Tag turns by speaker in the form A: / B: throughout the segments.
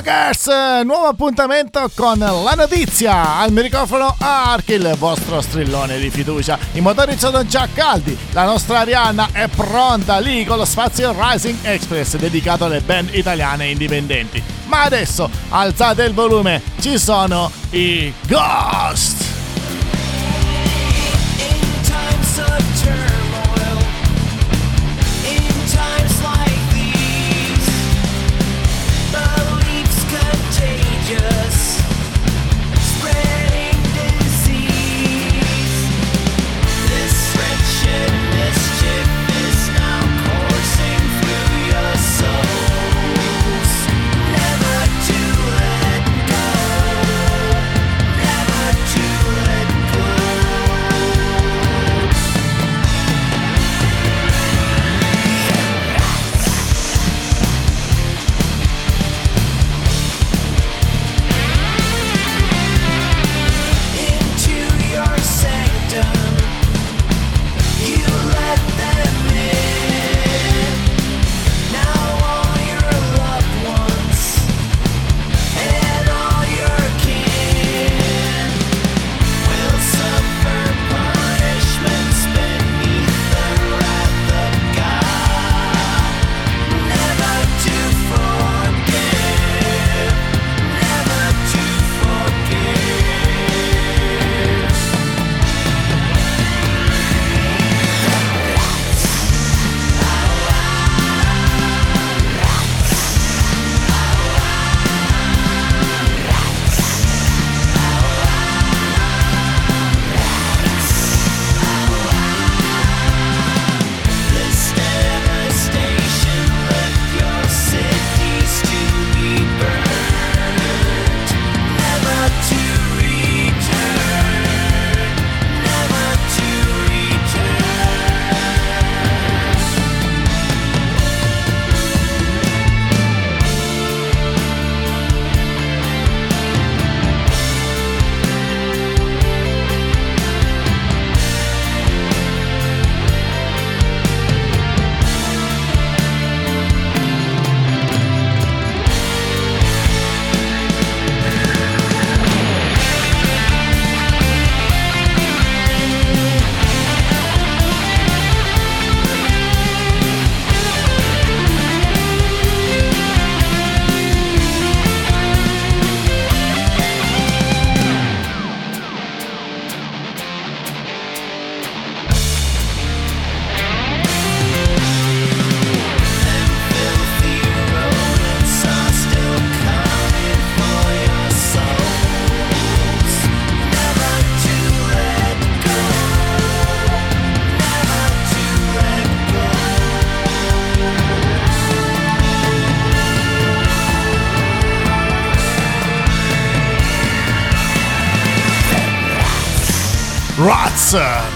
A: Rockers! Nuovo appuntamento con la notizia! Al microfono Ark, il vostro strillone di fiducia. I motori sono già caldi, la nostra Arianna è pronta lì con lo spazio Rising Express dedicato alle band italiane indipendenti. Ma adesso alzate il volume, ci sono i Ghost!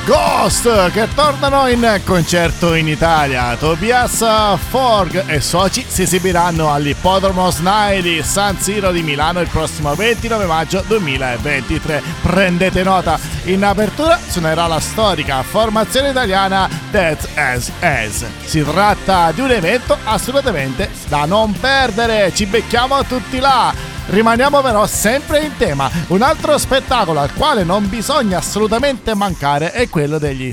A: Ghost che tornano in concerto in Italia. Tobias Forg e soci si esibiranno all'Ippodromo SNAI di San Siro di Milano il prossimo 29 maggio 2023. Prendete nota, in apertura suonerà la storica formazione italiana Death as As. Si tratta di un evento assolutamente da non perdere. Ci becchiamo tutti là. Rimaniamo però sempre in tema. Un altro spettacolo al quale non bisogna assolutamente mancare è quello degli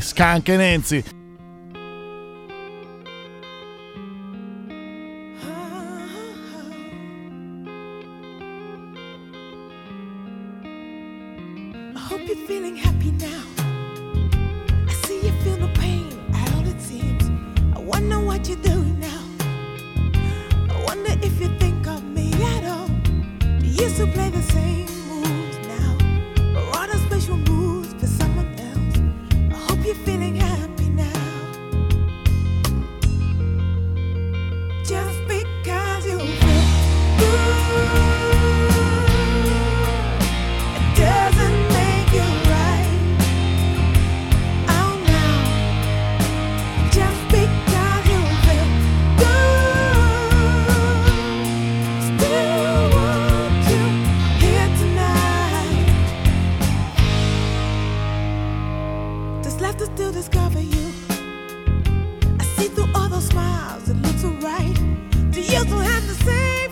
A: Do You
B: still have the same.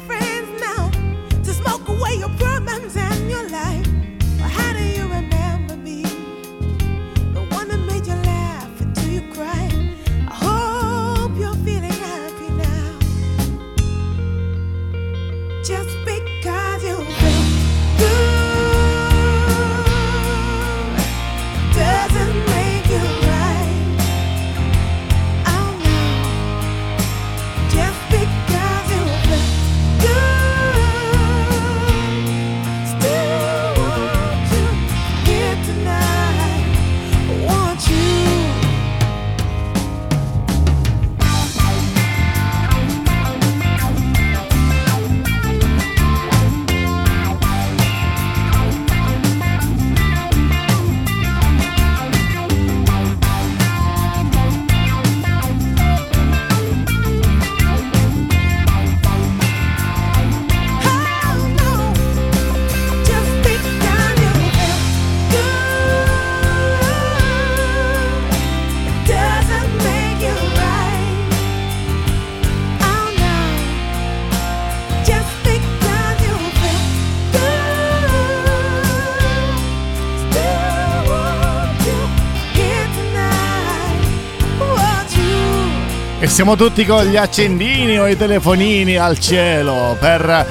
C: Siamo tutti con gli accendini o i telefonini al cielo per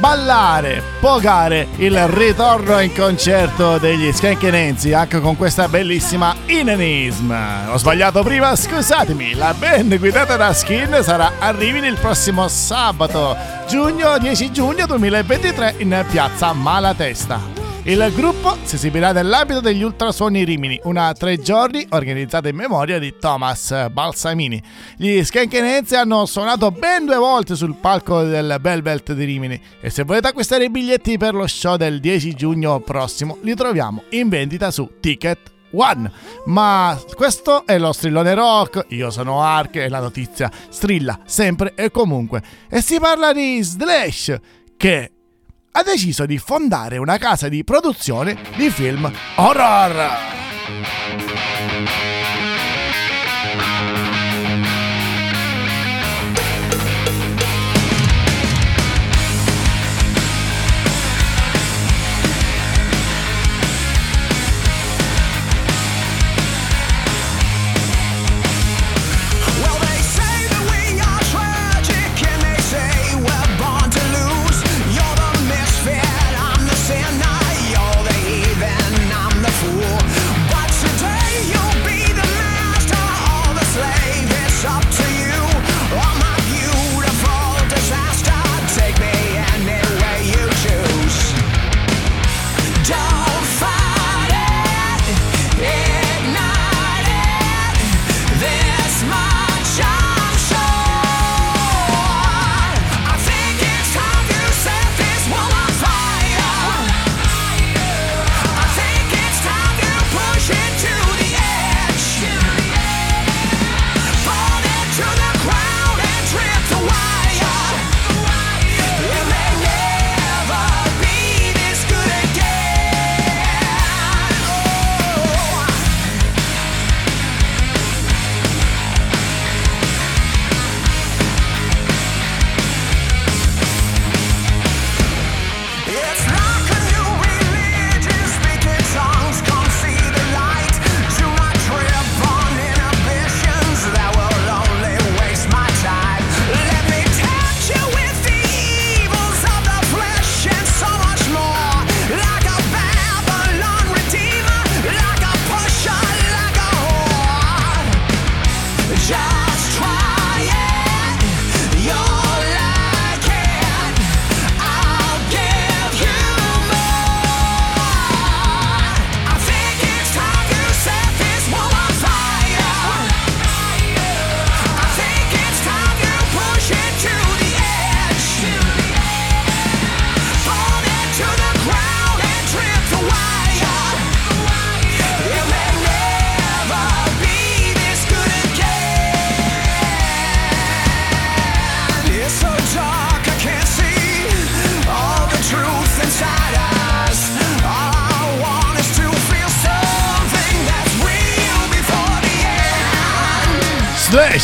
C: ballare, pogare il ritorno in concerto degli Skankenenzi anche con questa bellissima Inenism. Ho sbagliato prima, scusatemi, la band guidata da Skin sarà a Rimini il prossimo sabato, giugno 10 giugno 2023 in piazza Malatesta. Il gruppo si esibirà nell'ambito degli Ultrasuoni Rimini, una tre giorni organizzata in memoria di Thomas Balsamini. Gli Skankenenzi hanno suonato ben due volte sul palco del Belbelt di Rimini e se volete acquistare i biglietti per lo show del 10 giugno prossimo li troviamo in vendita su Ticket One. Ma questo è lo strillone rock, io sono Ark e la notizia strilla sempre e comunque. E si parla di Slash che ha deciso di fondare una casa di produzione di film horror.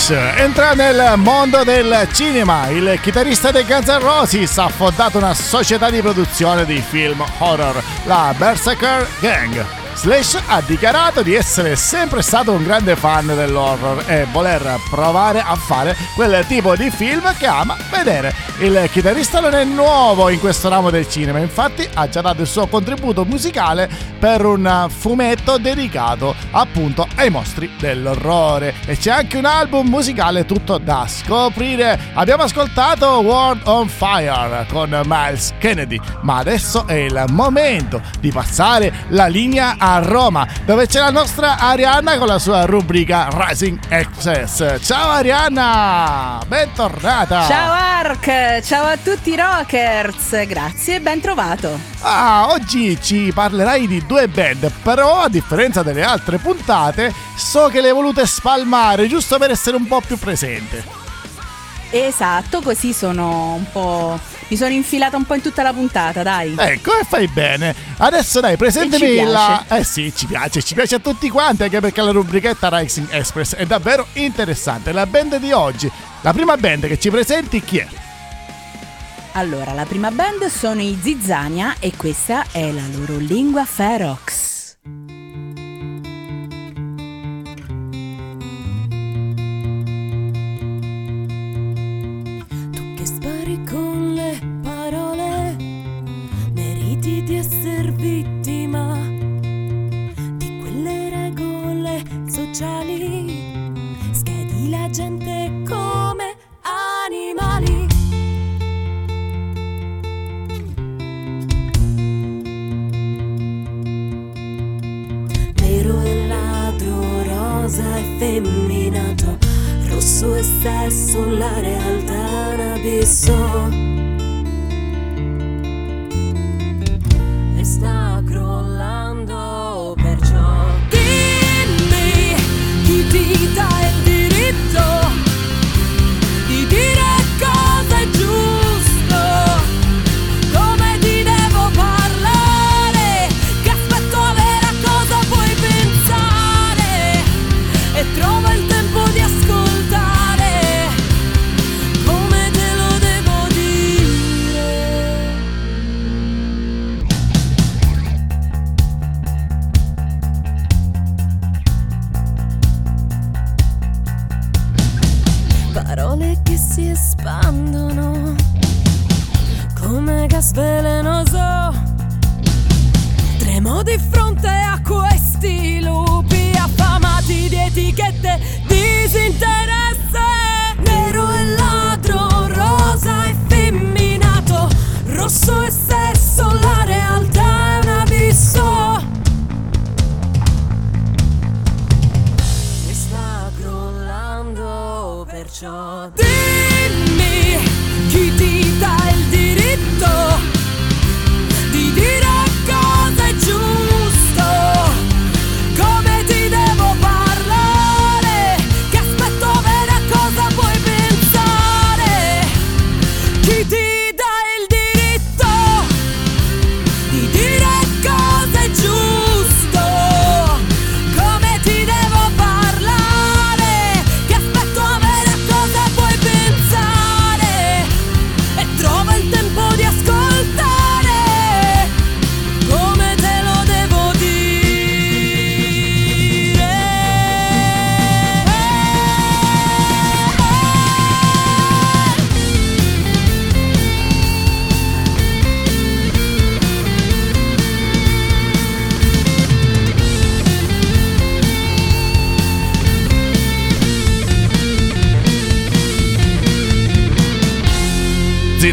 C: Entra nel mondo del cinema. Il chitarrista dei Guns N' Roses ha fondato una società di produzione di film horror, la Berserker Gang. Slash ha dichiarato di essere sempre stato un grande fan dell'horror e voler provare a fare quel tipo di film che ama vedere. Il chitarrista non è nuovo in questo ramo del cinema, infatti ha già dato il suo contributo musicale per un fumetto dedicato appunto ai mostri dell'orrore e c'è anche un album musicale tutto da scoprire. Abbiamo ascoltato World on Fire con Miles Kennedy, ma adesso è il momento di passare la linea a Roma, dove c'è la nostra Arianna con la sua rubrica Rising Access. Ciao Arianna, bentornata.
D: Ciao Ark, ciao a tutti i rockers, grazie e ben trovato.
C: Ah, oggi ci parlerai di due band, però a differenza delle altre puntate, so che le volute spalmare giusto per essere un po' più presente.
D: Esatto, così sono un po'. Mi sono infilata un po' in tutta la puntata, dai.
C: Ecco, e fai bene. Adesso dai, presentami la. Eh sì, ci piace, ci piace a tutti quanti, anche perché la rubrichetta Rising Express è davvero interessante. La band di oggi, la prima band che ci presenti, chi è?
D: Allora, la prima band sono i Zizzania e questa è la loro lingua Ferox.
E: Con le parole, meriti di essere vittima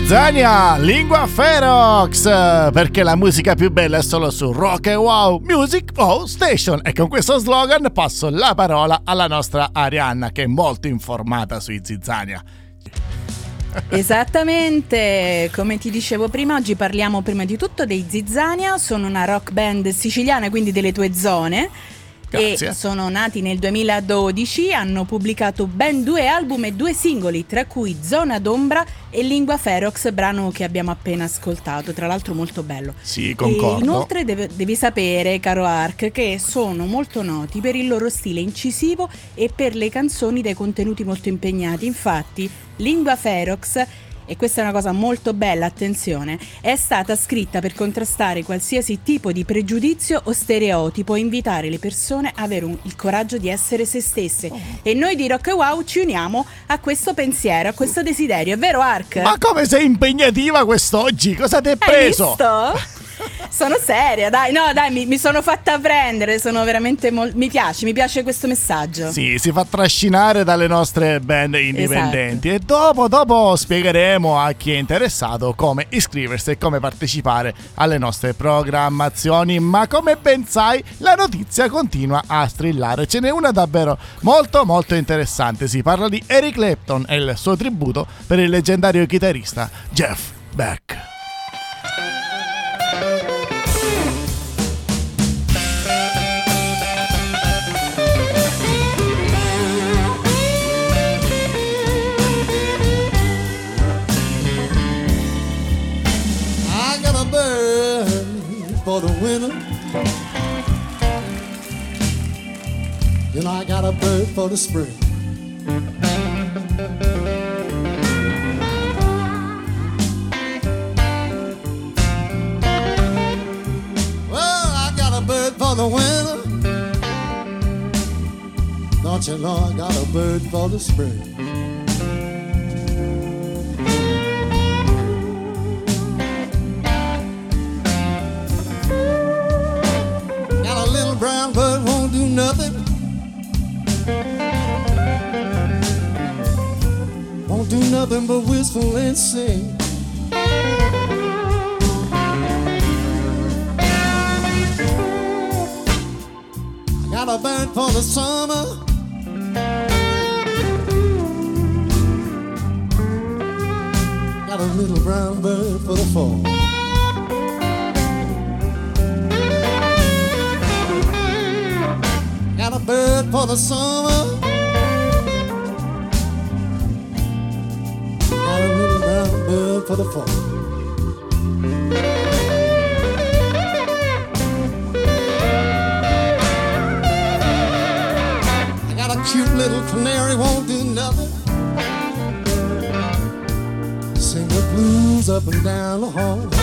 C: Zizzania, lingua Ferox, perché la musica più bella è solo su Rock and Wow Music Wow Station. E con questo slogan passo la parola alla nostra Arianna, che è molto informata sui Zizzania.
D: Esattamente, come ti dicevo prima, oggi parliamo prima di tutto dei Zizzania, sono una rock band siciliana, quindi delle tue zone.
C: Grazie.
D: E sono nati nel 2012, hanno pubblicato ben due album e due singoli, tra cui Zona d'ombra e Lingua Ferox, brano che abbiamo appena ascoltato, tra l'altro molto bello.
C: Sì,
D: E
C: concordo.
D: inoltre deve- devi sapere, caro Ark, che sono molto noti per il loro stile incisivo e per le canzoni dai contenuti molto impegnati. Infatti, Lingua Ferox, e questa è una cosa molto bella, attenzione, è stata scritta per contrastare qualsiasi tipo di pregiudizio o stereotipo e invitare le persone a avere un- il coraggio di essere se stesse. E noi di Rock Wow ci uniamo a questo pensiero, a questo desiderio, è vero Ark?
C: Ma come sei impegnativa quest'oggi? Cosa ti hai
D: Hai
C: preso?
D: visto? Sono seria, dai, no, dai, mi, mi sono fatta prendere, sono veramente mol- mi piace, mi piace questo messaggio.
C: Sì, si fa trascinare dalle nostre band indipendenti
D: Esatto.
C: e dopo, dopo spiegheremo a chi è interessato come iscriversi e come partecipare alle nostre programmazioni. Ma come ben sai, la notizia continua a strillare. Ce n'è una davvero molto molto interessante. Si parla di Eric Clapton e il suo tributo per il leggendario chitarrista Jeff Beck.
F: and I got a bird for the spring. Well, I got a bird for the winter. Don't you know I got a bird for the spring? Got a little brown bird won't do nothing. But wistful and sing. I got a bird for the summer. Got a little brown bird for the fall. Got a bird for the summer. For the fall. I got a cute little canary, won't do nothing. Sing the blues up and down the hall.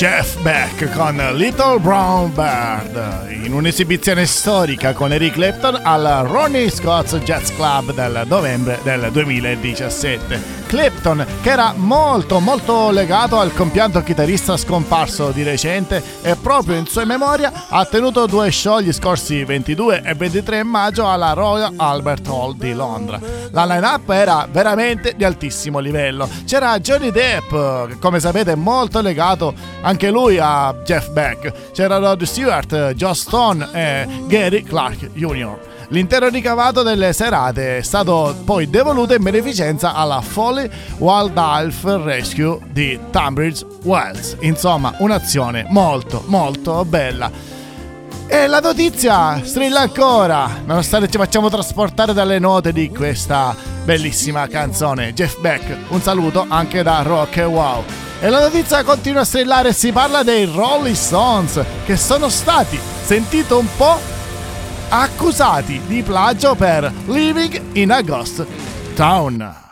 C: Jeff Beck con Little Brown Bird in un'esibizione storica con Eric Clapton al Ronnie Scott's Jazz Club del novembre del 2017. Clapton, che era molto molto legato al compianto chitarrista scomparso di recente e proprio in sua memoria ha tenuto due show gli scorsi 22 e 23 maggio alla Royal Albert Hall di Londra. La line-up era veramente di altissimo livello. C'era Johnny Depp, come sapete molto legato anche lui a Jeff Beck. C'era Rod Stewart, Joe Stone e Gary Clark Jr. L'intero ricavato delle serate è stato poi devoluto in beneficenza alla Folly Wildlife Rescue di Tunbridge Wells. Insomma, un'azione molto molto bella. E la notizia strilla ancora, nonostante ci facciamo trasportare dalle note di questa bellissima canzone. Jeff Beck, un saluto anche da Rock e Wow. E la notizia continua a strillare, si parla dei Rolling Stones che sono stati, sentito un po', accusati di plagio per Living in a Ghost Town.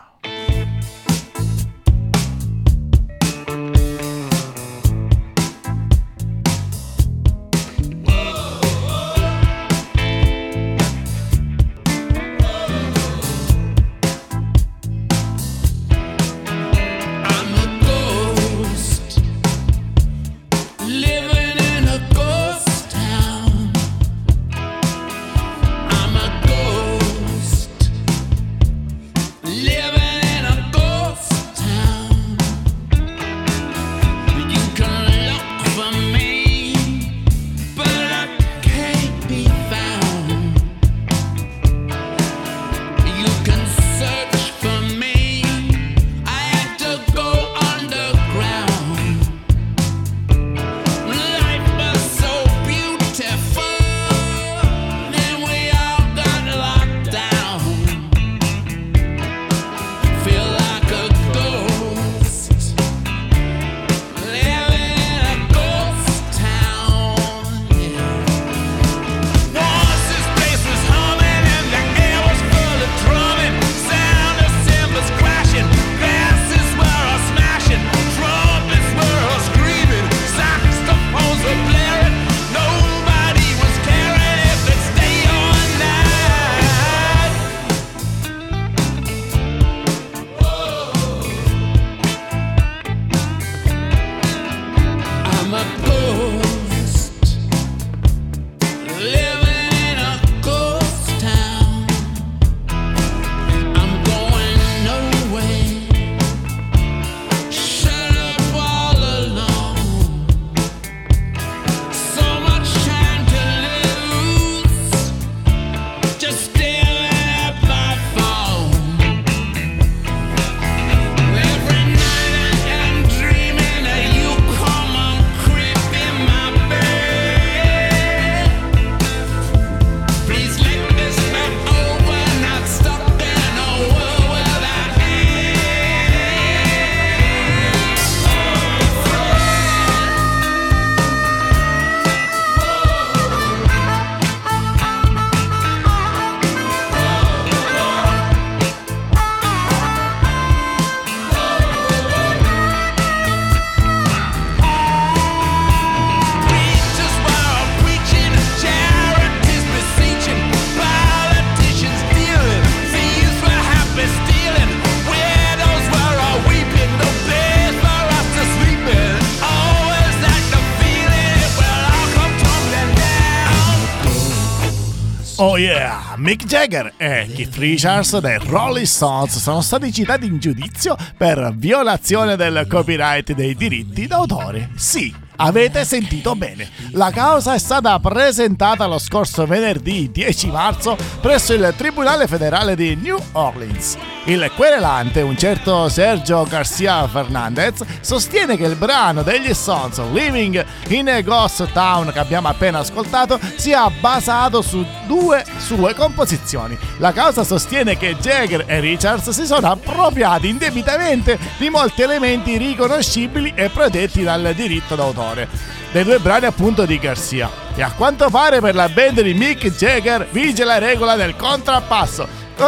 C: Oh yeah, Mick Jagger e Keith Richards dei Rolling Stones sono stati citati in giudizio per violazione del copyright dei diritti d'autore. Sì, Avete sentito bene, la causa è stata presentata lo scorso venerdì 10 marzo presso il Tribunale federale di New Orleans. Il querelante, un certo Sergio Garcia Fernandez, sostiene che il brano degli Stones Living in Ghost Town che abbiamo appena ascoltato sia basato su due sue composizioni. La causa sostiene che Jagger e Richards si sono appropriati indebitamente di molti elementi riconoscibili e protetti dal diritto d'autore dei due brani appunto di Garcia. E a quanto pare per la band di Mick Jagger vige la regola del contrappasso.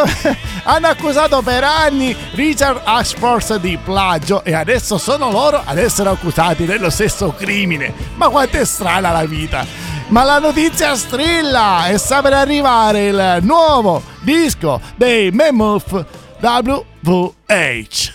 C: Hanno accusato per anni Richard Ashford di plagio e adesso sono loro ad essere accusati dello stesso crimine. Ma quanto è strana la vita! Ma la notizia strilla e sta per arrivare il nuovo disco dei Mammoth WVH.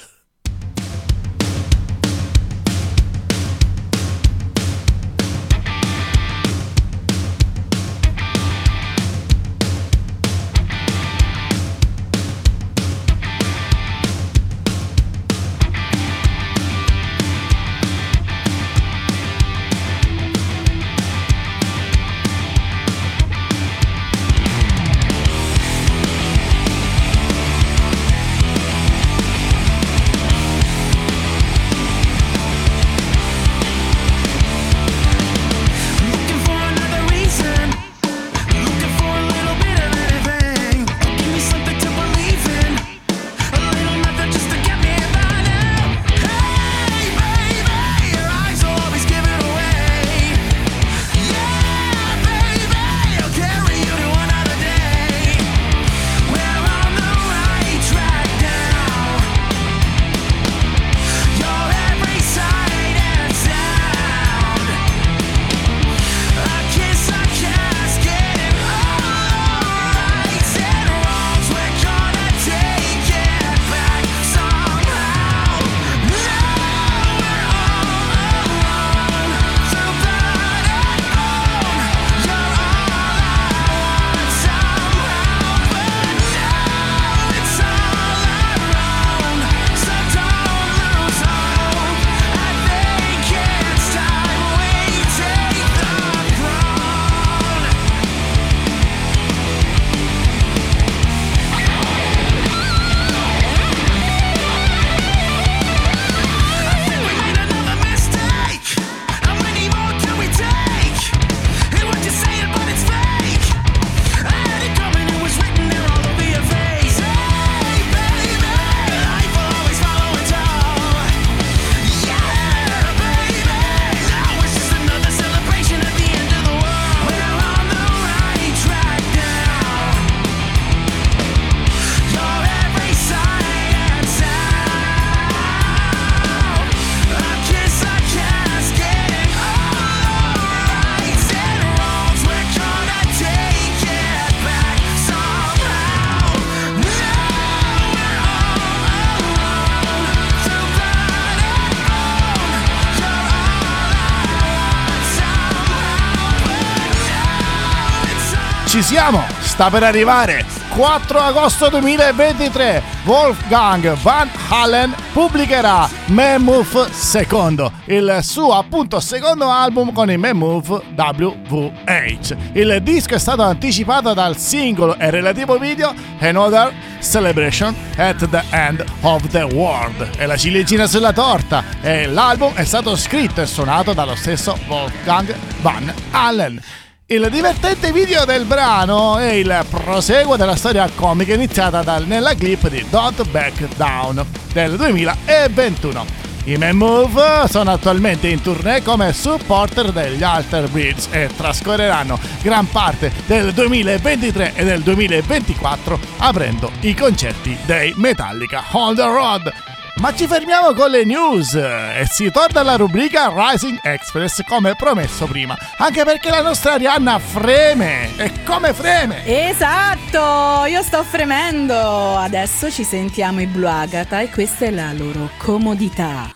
C: Siamo, sta per arrivare. 4 agosto 2023 Wolfgang Van Halen pubblicherà Mammoth II, il suo appunto secondo album con i Mammoth WVH. Il disco è stato anticipato dal singolo e relativo video Another Celebration at the End of the World. E la ciliegina sulla torta e l'album è stato scritto e suonato dallo stesso Wolfgang Van Halen. Il divertente video del brano è il proseguo della storia comica iniziata dal- nella clip di Don't Back Down del 2021. I Mammoth sono attualmente in tournée come supporter degli Alter Bridge e trascorreranno gran parte del 2023 e del 2024 aprendo i concerti dei Metallica on the road. Ma ci fermiamo con le news e si torna alla rubrica Rising Express come promesso prima, anche perché la nostra Arianna freme e come freme!
D: Esatto, io sto fremendo! Adesso ci sentiamo i Blue Agatha e questa è la loro comodità.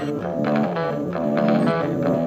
G: Thank
C: Thank you.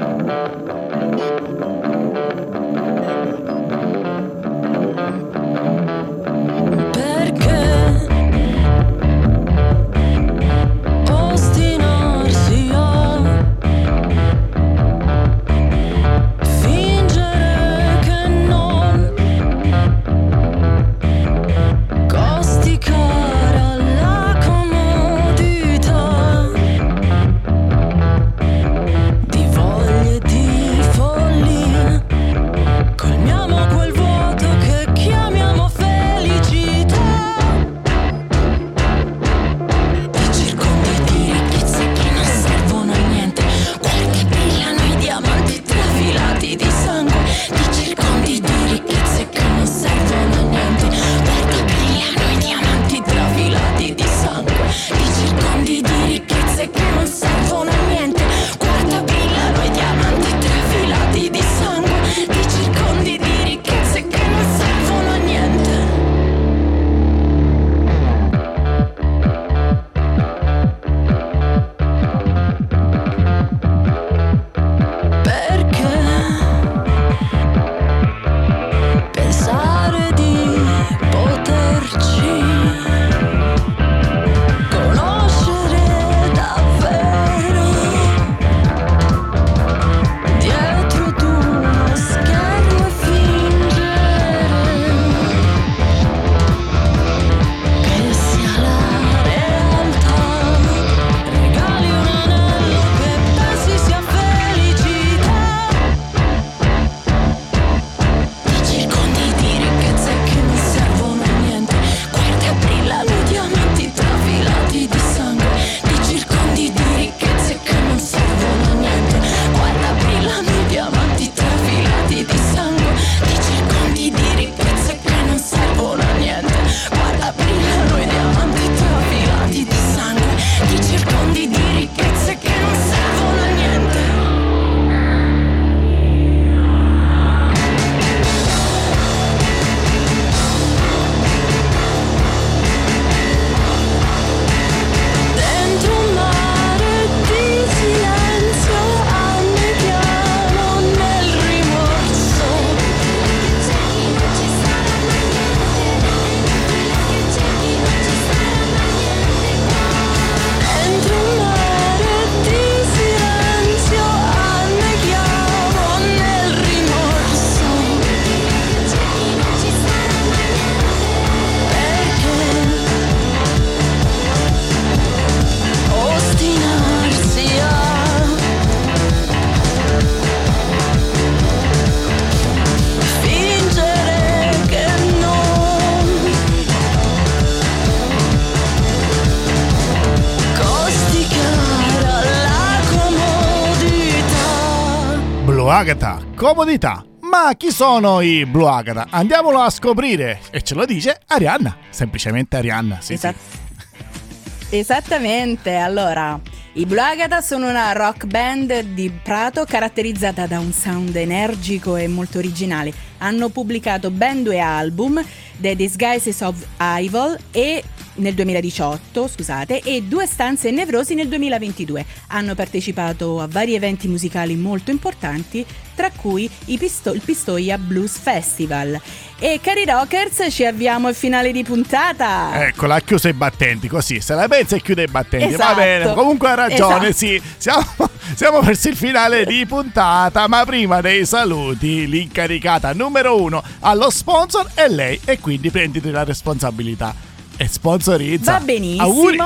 C: Comodità. Ma chi sono i Blue Agata? Andiamolo a scoprire e ce lo dice Arianna, semplicemente Arianna. Sì, sì.
D: Esat- Esattamente, allora, i Blue Agata sono una rock band di Prato caratterizzata da un sound energico e molto originale. Hanno pubblicato ben due album, The Disguises of Evil e nel 2018, scusate, e Due stanze nevrosi nel 2022. Hanno partecipato a vari eventi musicali molto importanti, tra cui Pisto- il Pistoia Blues Festival. E cari rockers, ci avviamo al finale di puntata.
C: Eccola, ha chiuso i battenti, così se la pensa e chiude i battenti. Va
D: Esatto.
C: bene, comunque ha ragione,
D: Esatto.
C: sì. Siamo, siamo verso il finale di puntata, ma prima dei saluti, l'incaricata numero uno allo sponsor è lei e quindi prenditi la responsabilità. E sponsorizza.
D: Va benissimo.
C: Auguri.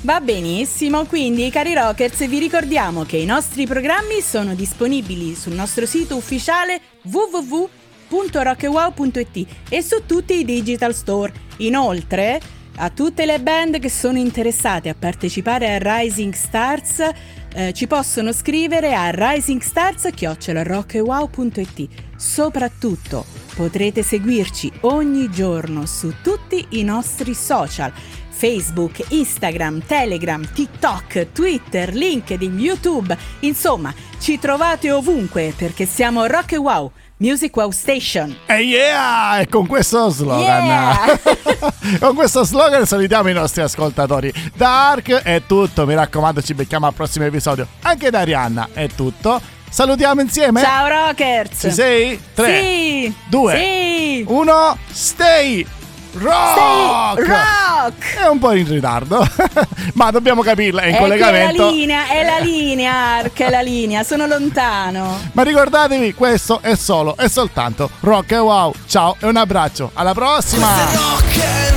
D: Va benissimo, quindi cari rockers vi ricordiamo che i nostri programmi sono disponibili sul nostro sito ufficiale www.rockwow.it e su tutti i digital store. Inoltre, a tutte le band che sono interessate a partecipare a Rising Stars eh, ci possono scrivere a risingstars.rockwow.it. Soprattutto potrete seguirci ogni giorno su tutti i nostri social. Facebook, Instagram, Telegram, TikTok, Twitter, LinkedIn, YouTube. Insomma, ci trovate ovunque perché siamo Rock e Wow, Music Wow Station.
C: E yeah! E con questo slogan,
D: Yeah!
C: con questo slogan salutiamo i nostri ascoltatori. Da Ark è tutto, mi raccomando, ci becchiamo al prossimo episodio. Anche da Arianna è tutto. Salutiamo insieme.
D: Ciao Rockers!
C: Ci sei? 3,
D: Sì!
C: 2,
D: Sì!
C: 1, stay rock!
D: Stay rock!
C: È un po' in ritardo, ma dobbiamo capirla, è in
D: È
C: collegamento.
D: la linea, è la linea, Ark, è la linea, sono lontano.
C: Ma ricordatevi, questo è solo e soltanto Rock e Wow. Ciao e un abbraccio, alla prossima!
A: Rock